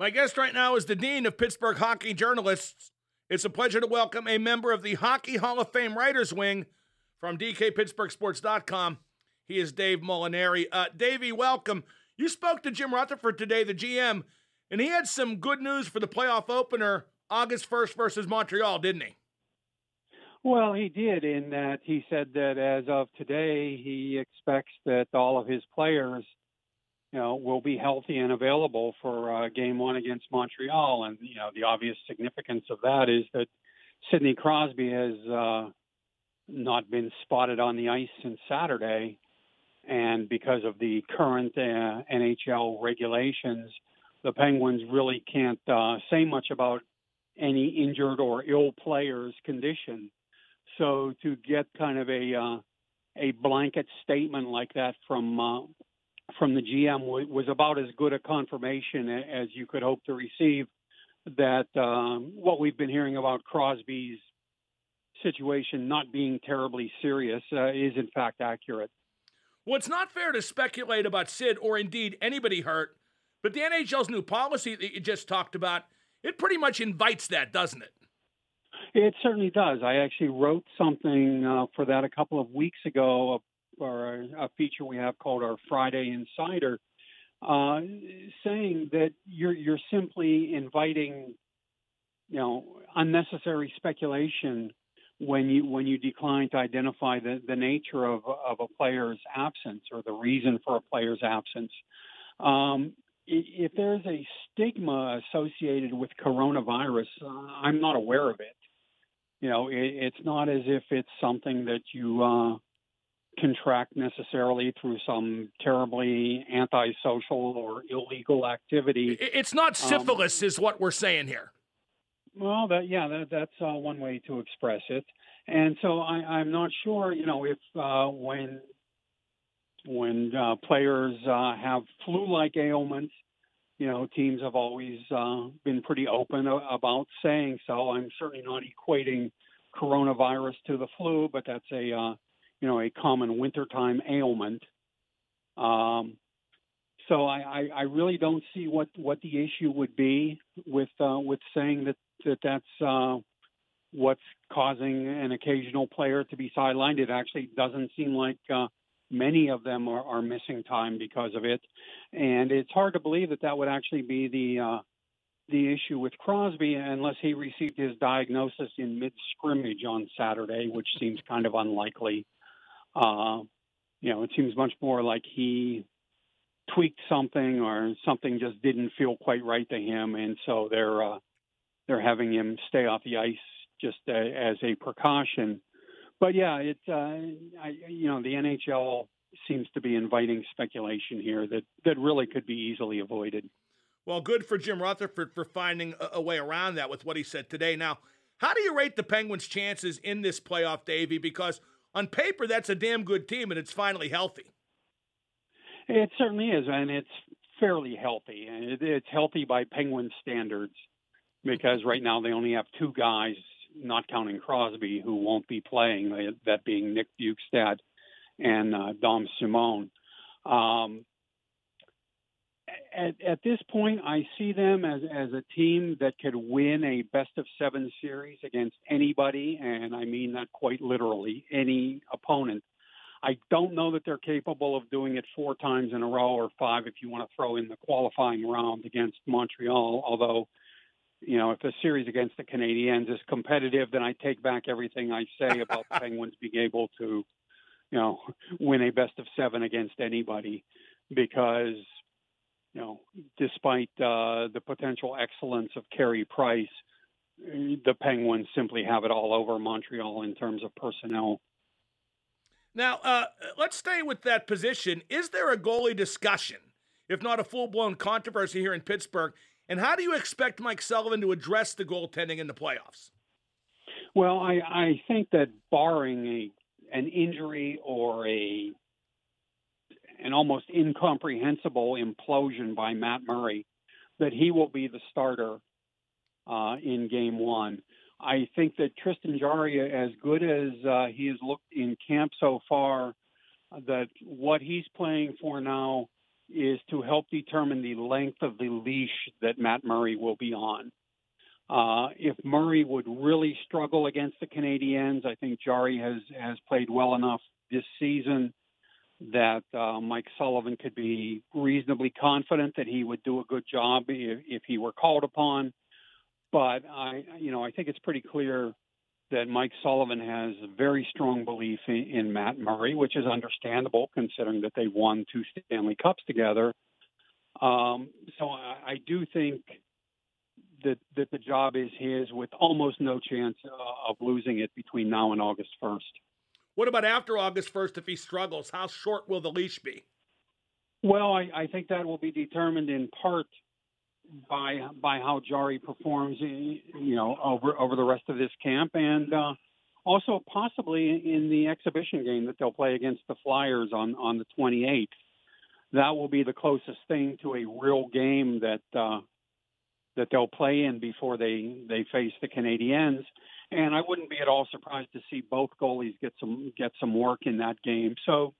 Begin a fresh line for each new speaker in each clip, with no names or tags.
My guest right now is the Dean of Pittsburgh Hockey Journalists. It's a pleasure to welcome a member of the Hockey Hall of Fame Writers Wing from DKPittsburghSports.com. He is Dave Molinari. Uh, Davey, welcome. You spoke to Jim Rutherford today, the GM, and he had some good news for the playoff opener August 1st versus Montreal, didn't he?
Well, he did in that he said that as of today, he expects that all of his players – you know, will be healthy and available for uh, game one against Montreal. And, you know, the obvious significance of that is that Sidney Crosby has uh, not been spotted on the ice since Saturday. And because of the current uh, NHL regulations, the Penguins really can't uh, say much about any injured or ill player's condition. So to get kind of a uh, a blanket statement like that from uh, from the GM was about as good a confirmation as you could hope to receive that um, what we've been hearing about Crosby's situation not being terribly serious uh, is in fact accurate.
Well, it's not fair to speculate about Sid or indeed anybody hurt, but the NHL's new policy that you just talked about, it pretty much invites that, doesn't it?
It certainly does. I actually wrote something uh, for that a couple of weeks ago or a, a feature we have called our Friday Insider, uh, saying that you're you're simply inviting, you know, unnecessary speculation when you when you decline to identify the, the nature of of a player's absence or the reason for a player's absence. Um, if there's a stigma associated with coronavirus, uh, I'm not aware of it. You know, it, it's not as if it's something that you uh, contract necessarily through some terribly antisocial or illegal activity.
It's not um, syphilis, um, is what we're saying here.
Well, that yeah, that, that's uh, one way to express it. And so I, am not sure, you know, if uh, when when uh, players uh, have flu-like ailments, you know, teams have always uh, been pretty open about saying so. I'm certainly not equating coronavirus to the flu, but that's a uh, you know, a common wintertime ailment. Um, so I, I, I, really don't see what, what the issue would be with uh, with saying that, that that's uh, what's causing an occasional player to be sidelined. It actually doesn't seem like uh, many of them are, are, missing time because of it, and it's hard to believe that that would actually be the uh, the issue with Crosby unless he received his diagnosis in mid scrimmage on Saturday, which seems kind of unlikely. Uh, you know, it seems much more like he tweaked something or something just didn't feel quite right to him, and so they're uh, they're having him stay off the ice just as a precaution. But yeah, it uh, I, you know the NHL seems to be inviting speculation here that that really could be easily avoided.
Well, good for Jim Rutherford for finding a, a way around that with what he said today. Now, how do you rate the Penguins' chances in this playoff, Davey? Because on paper, that's a damn good team, and it's finally healthy.
It certainly is, and it's fairly healthy, and it's healthy by Penguin standards because right now they only have two guys, not counting Crosby, who won't be playing. That being Nick Bjugstad and uh, Dom Simon. Um, at, at this point, I see them as, as a team that could win a best of seven series against anybody, and I mean that quite literally, any opponent. I don't know that they're capable of doing it four times in a row or five if you want to throw in the qualifying round against Montreal, although you know, if the series against the Canadiens is competitive, then I take back everything I say about the Penguins being able to, you know, win a best of seven against anybody because you know, despite uh, the potential excellence of Carey Price, the Penguins simply have it all over Montreal in terms of personnel.
Now, uh, let's stay with that position. Is there a goalie discussion, if not a full blown controversy here in Pittsburgh? And how do you expect Mike Sullivan to address the goaltending in the playoffs?
Well, I, I think that barring a an injury or a an almost incomprehensible implosion by Matt Murray, that he will be the starter uh, in game one. I think that Tristan Jarry, as good as uh, he has looked in camp so far, that what he's playing for now is to help determine the length of the leash that Matt Murray will be on. Uh, if Murray would really struggle against the Canadiens, I think Jarry has has played well enough this season that uh, Mike Sullivan could be reasonably confident that he would do a good job if, if he were called upon. But I, you know, I think it's pretty clear that Mike Sullivan has a very strong belief in, in Matt Murray, which is understandable considering that they won two Stanley Cups together. Um, so I, I do think that that the job is his with almost no chance uh, of losing it between now and August 1st.
What about after August 1st if he struggles? How short will the leash be?
Well, I, I think that will be determined in part by by how Jarry performs, you know, over over the rest of this camp, and uh, also possibly in the exhibition game that they'll play against the Flyers on on the 28th. That will be the closest thing to a real game that uh, that they'll play in before they they face the Canadiens. And I wouldn't be at all surprised to see both goalies get some get some work in that game. So,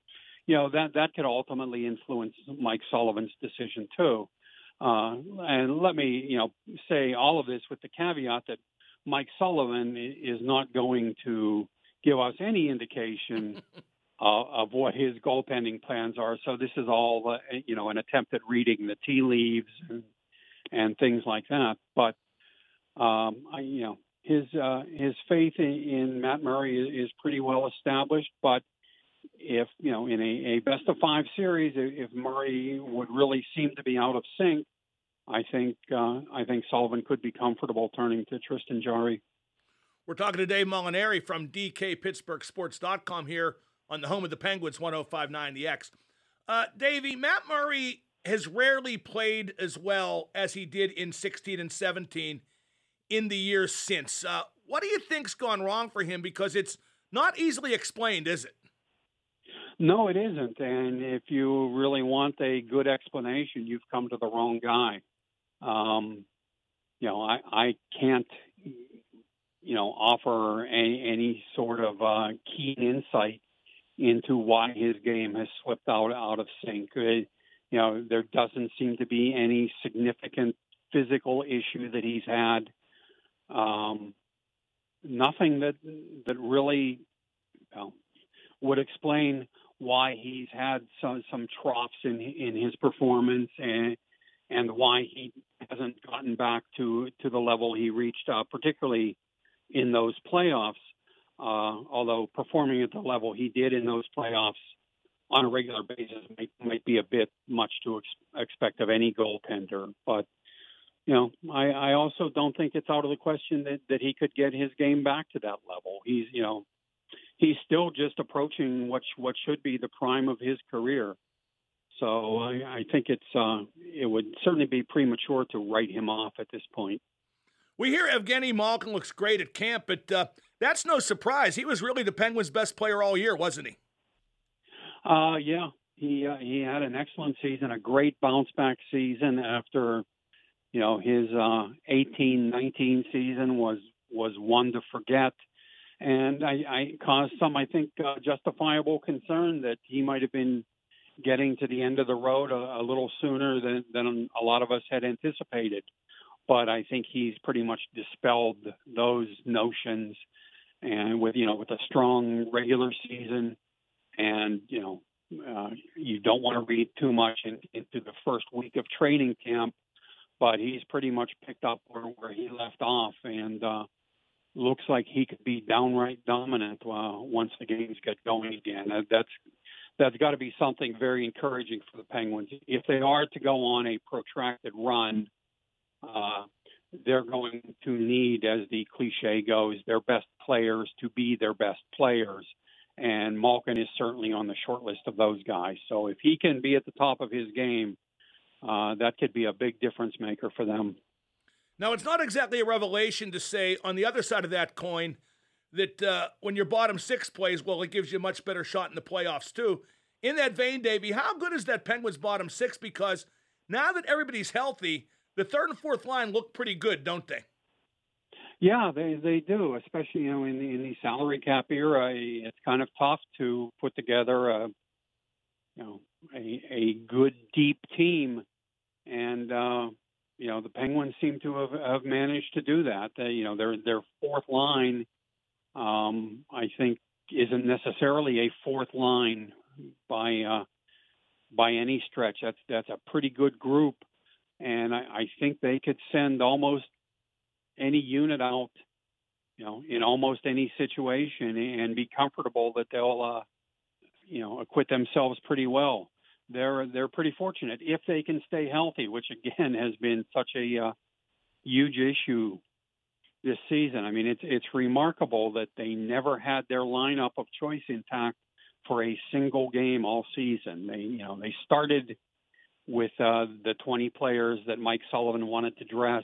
you know that that could ultimately influence Mike Sullivan's decision too. Uh, and let me, you know, say all of this with the caveat that Mike Sullivan is not going to give us any indication uh, of what his goaltending plans are. So this is all, uh, you know, an attempt at reading the tea leaves and, and things like that. But um, I, you know, his uh, his faith in, in Matt Murray is, is, pretty well established. But if you know, in a, a best of five series, if Murray would really seem to be out of sync, I think uh, I think Sullivan could be comfortable turning to Tristan Jarry.
We're talking to Dave Molinari from DKPittsburghSports.com here on the home of the Penguins, 1059 The X. Uh, Davey, Matt Murray has rarely played as well as he did in 16 and 17 in the years since. Uh, what do you think's gone wrong for him? Because it's not easily explained, is it?
No, it isn't. And if you really want a good explanation, you've come to the wrong guy. Um, you know, I, I can't, you know, offer any, any sort of uh, keen insight into why his game has slipped out out of sync. It, you know, there doesn't seem to be any significant physical issue that he's had. Um, nothing that that really you know, would explain why he's had some some troughs in in his performance and and why he hasn't gotten back to to the level he reached, uh, particularly in those playoffs. Uh, although performing at the level he did in those playoffs on a regular basis might, might be a bit much to ex- expect of any goaltender. But you know, I, I also don't think it's out of the question that, that he could get his game back to that level. He's you know, he's still just approaching what what should be the prime of his career. So I, I think it's uh, it would certainly be premature to write him off at this point.
We hear Evgeny Malkin looks great at camp, but uh, that's no surprise. He was really the Penguins' best player all year, wasn't he?
Uh, yeah, he uh, he had an excellent season, a great bounce back season after you know his uh, 18-19 season was was one to forget, and I, I caused some, I think, uh, justifiable concern that he might have been getting to the end of the road a, a little sooner than, than a lot of us had anticipated. But I think he's pretty much dispelled those notions, and with you know with a strong regular season, and you know uh, you don't want to read too much in, into the first week of training camp, but he's pretty much picked up where, where he left off, and uh, looks like he could be downright dominant uh, once the games get going again. That's that's got to be something very encouraging for the Penguins. If they are to go on a protracted run, uh, they're going to need, as the cliche goes, their best players to be their best players. And Malkin is certainly on the short list of those guys. So if he can be at the top of his game, uh, that could be a big difference maker for them.
Now, it's not exactly a revelation to say on the other side of that coin that uh, when your bottom six plays well, it gives you a much better shot in the playoffs, too. In that vein, Davey, how good is that Penguins bottom six? Because now that everybody's healthy, the third and fourth line look pretty good, don't they?
Yeah, they they do, especially you know in the in the salary cap era. It's kind of tough to put together a you know a, a good deep team, and uh, you know the Penguins seem to have, have managed to do that. They, you know their their fourth line, um, I think, isn't necessarily a fourth line by uh, by any stretch. That's that's a pretty good group, and I, I think they could send almost any unit out, you know, in almost any situation, and be comfortable that they'll, uh, you know, acquit themselves pretty well. They're they're pretty fortunate if they can stay healthy, which again has been such a uh, huge issue this season. I mean, it's it's remarkable that they never had their lineup of choice intact for a single game all season. They, you know, they started with uh, the 20 players that Mike Sullivan wanted to dress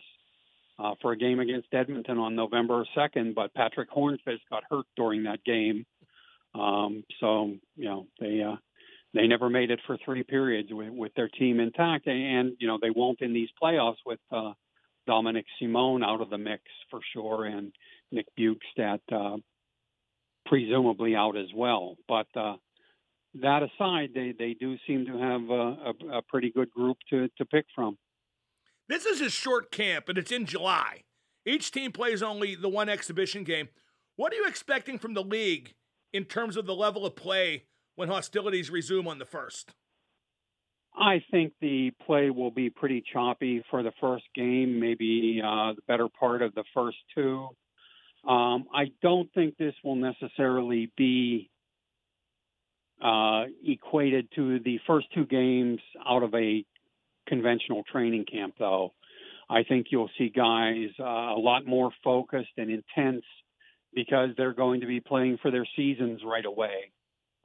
uh, for a game against Edmonton on November 2nd, but Patric Hornqvist got hurt during that game. Um, so, you know, they uh, they never made it for three periods with, with their team intact, and you know they won't in these playoffs with uh, Dominik Simon out of the mix for sure, and Nick Bjugstad uh, presumably out as well. But uh, that aside, they, they do seem to have a, a, a, pretty good group to, to pick from.
This is a short camp, and it's in July. Each team plays only the one exhibition game. What are you expecting from the league in terms of the level of play when hostilities resume on the first?
I think the play will be pretty choppy for the first game, maybe uh, the better part of the first two. Um, I don't think this will necessarily be uh, equated to the first two games out of a conventional training camp, though. I think you'll see guys uh, a lot more focused and intense because they're going to be playing for their seasons right away.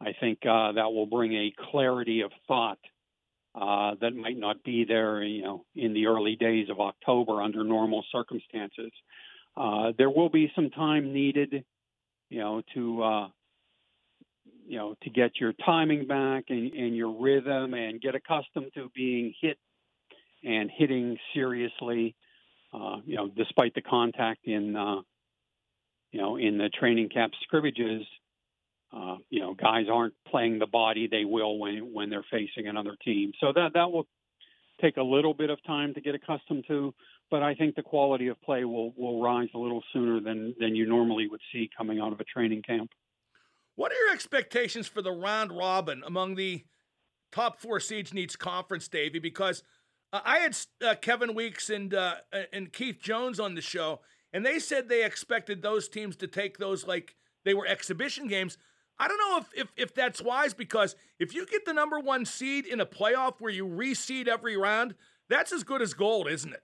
I think uh, that will bring a clarity of thought uh, that might not be there, you know, in the early days of October under normal circumstances. Uh, there will be some time needed, you know, to uh, you know to get your timing back and, and your rhythm and get accustomed to being hit and hitting seriously. Uh, you know, despite the contact in uh, you know in the training camp scrimmages, uh, you know, guys aren't playing the body they will when when they're facing another team. So that that will take a little bit of time to get accustomed to but I think the quality of play will will rise a little sooner than than you normally would see coming out of a training camp.
What are your expectations for the round robin among the top four seeds in each conference, Davey? Because uh, I had uh, Kevin Weekes and uh, and Keith Jones on the show, and they said they expected those teams to take those like they were exhibition games. I don't know if, if, if that's wise because if you get the number one seed in a playoff where you reseed every round, that's as good as gold, isn't it?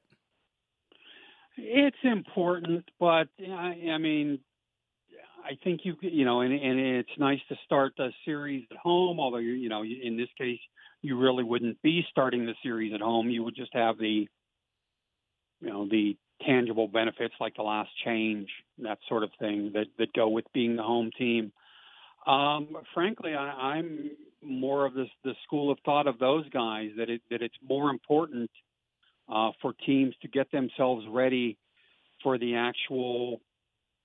It's important, but I, I mean, I think you you know, and, and it's nice to start the series at home. Although you you know, in this case, you really wouldn't be starting the series at home. You would just have the you know the tangible benefits like the last change, that sort of thing that that go with being the home team. Um, frankly, I, I'm more of this the school of thought of those guys that it that it's more important uh, for teams to get themselves ready for the actual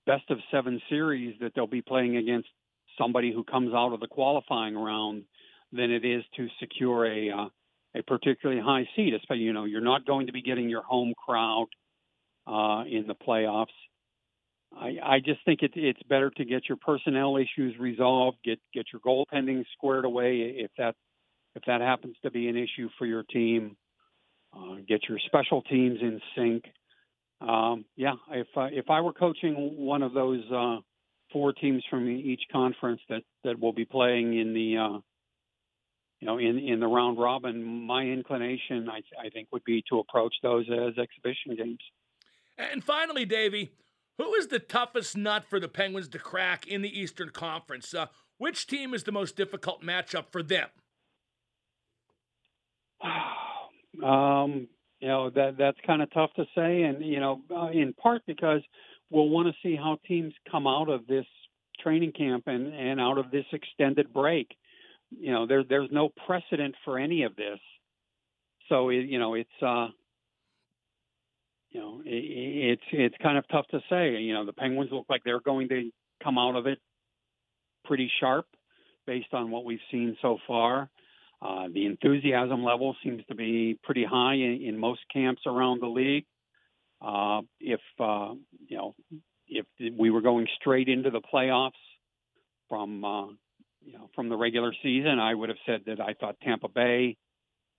best of seven series that they'll be playing against somebody who comes out of the qualifying round than it is to secure a uh, a particularly high seed. Especially, you know, you're not going to be getting your home crowd uh, in the playoffs. I, I just think it, it's better to get your personnel issues resolved, get get your goaltending squared away if that if that happens to be an issue for your team uh, get your special teams in sync. Um, yeah, if uh, if I were coaching one of those uh, four teams from each conference that that will be playing in the uh, you know in in the round robin, my inclination I, I think would be to approach those as exhibition games.
And finally, Davey, who is the toughest nut for the Penguins to crack in the Eastern Conference? Uh, which team is the most difficult matchup for them?
Um, you know that that's kind of tough to say, and you know, uh, in part because we'll want to see how teams come out of this training camp and and out of this extended break. You know, there there's no precedent for any of this, so it, you know it's uh, you know it, it's it's kind of tough to say. You know, the Penguins look like they're going to come out of it pretty sharp based on what we've seen so far. Uh, the enthusiasm level seems to be pretty high in, in most camps around the league. Uh, if uh, you know, if we were going straight into the playoffs from uh, you know from the regular season, I would have said that I thought Tampa Bay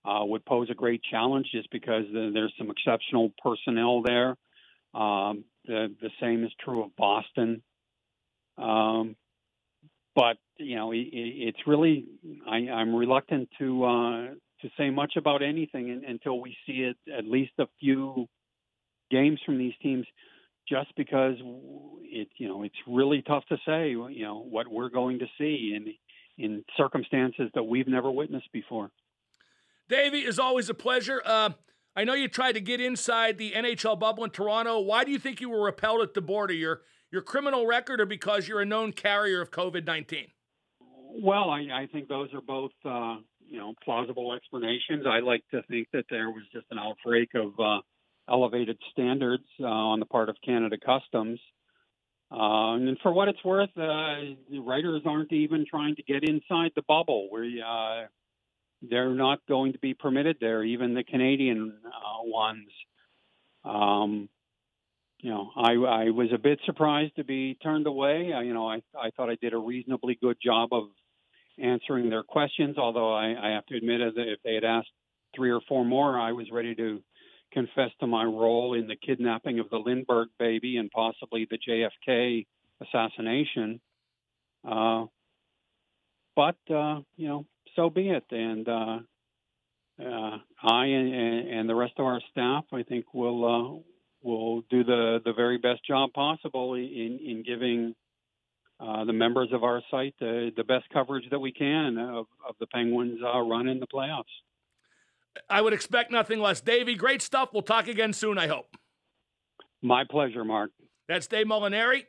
uh, would pose a great challenge just because there's some exceptional personnel there. Um, the the same is true of Boston. Um, but you know, it, it's really I, I'm reluctant to uh, to say much about anything until we see it at least a few games from these teams, just because it you know it's really tough to say you know what we're going to see in in circumstances that we've never witnessed before.
Davey, is always a pleasure. Uh, I know you tried to get inside the NHL bubble in Toronto. Why do you think you were repelled at the border? Your criminal record, or because you're a known carrier of COVID nineteen?
Well, I, I, think those are both uh, you know plausible explanations. I like to think that there was just an outbreak of uh, elevated standards uh, on the part of Canada Customs. Uh, and for what it's worth, uh, writers aren't even trying to get inside the bubble. We uh, they're not going to be permitted there, even the Canadian ones. Um, you know, I, I was a bit surprised to be turned away. I, you know, I, I thought I did a reasonably good job of answering their questions, although I, I have to admit that if they had asked three or four more, I was ready to confess to my role in the kidnapping of the Lindbergh baby and possibly the JFK assassination. Uh, but, uh, you know, so be it. And uh, uh, I and, and, the rest of our staff, I think, will uh, will do the the very best job possible in in giving uh, the members of our site the, the best coverage that we can of, of the Penguins' uh, run in the playoffs.
I would expect nothing less. Davey, great stuff. We'll talk again soon, I hope.
My pleasure, Mark.
That's Dave Molinari.